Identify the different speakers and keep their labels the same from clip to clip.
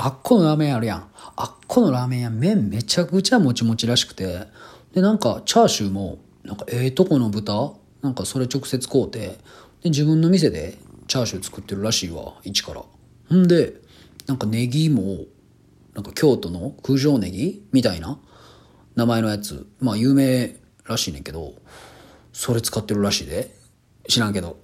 Speaker 1: あっこのラーメンあるやん。あっこのラーメン屋麺めちゃくちゃもちもちらしくて。で、なんかチャーシューも、なんかええとこの豚？なんかそれ直接買うて、で、自分の店でチャーシュー作ってるらしいわ、一から。んで、なんかネギも、なんか京都の九条ネギ？みたいな名前のやつ。まあ有名らしいねんけど、それ使ってるらしいで。知らんけど。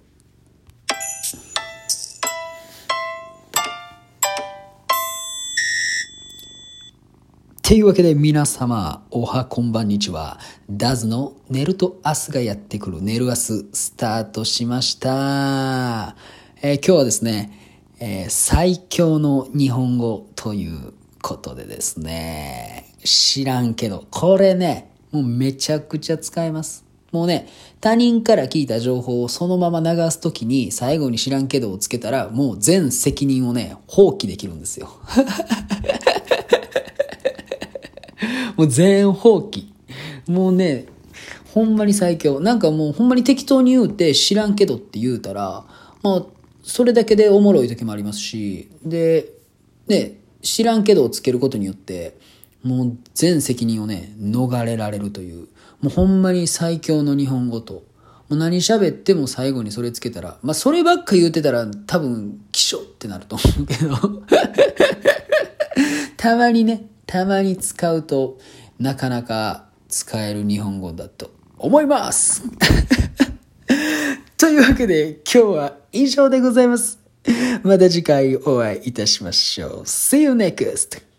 Speaker 1: ていうわけで皆様、おはこんばんにちは。ダズの寝ると明日がやってくる寝る明日スタートしました。えー今日はですね、えー最強の日本語ということでですね、知らんけど、これね、もうめちゃくちゃ使えます。もうね、他人から聞いた情報をそのまま流すときに最後に知らんけどをつけたらもう全責任をね、放棄できるんですよ。もう全放棄。もうね、ほんまに最強。なんかもうほんまに適当に言うて知らんけどって言うたら、まあ、それだけでおもろい時もありますし、で、ね、知らんけどをつけることによって、もう全責任をね、逃れられるという、もうほんまに最強の日本語と、もう何喋っても最後にそれつけたら、まあそればっか言うてたら多分、気象ってなると思うけど、たまにね、たまに使うとなかなか使える日本語だと思います。というわけで今日は以上でございます。また次回お会いいたしましょう。See you next!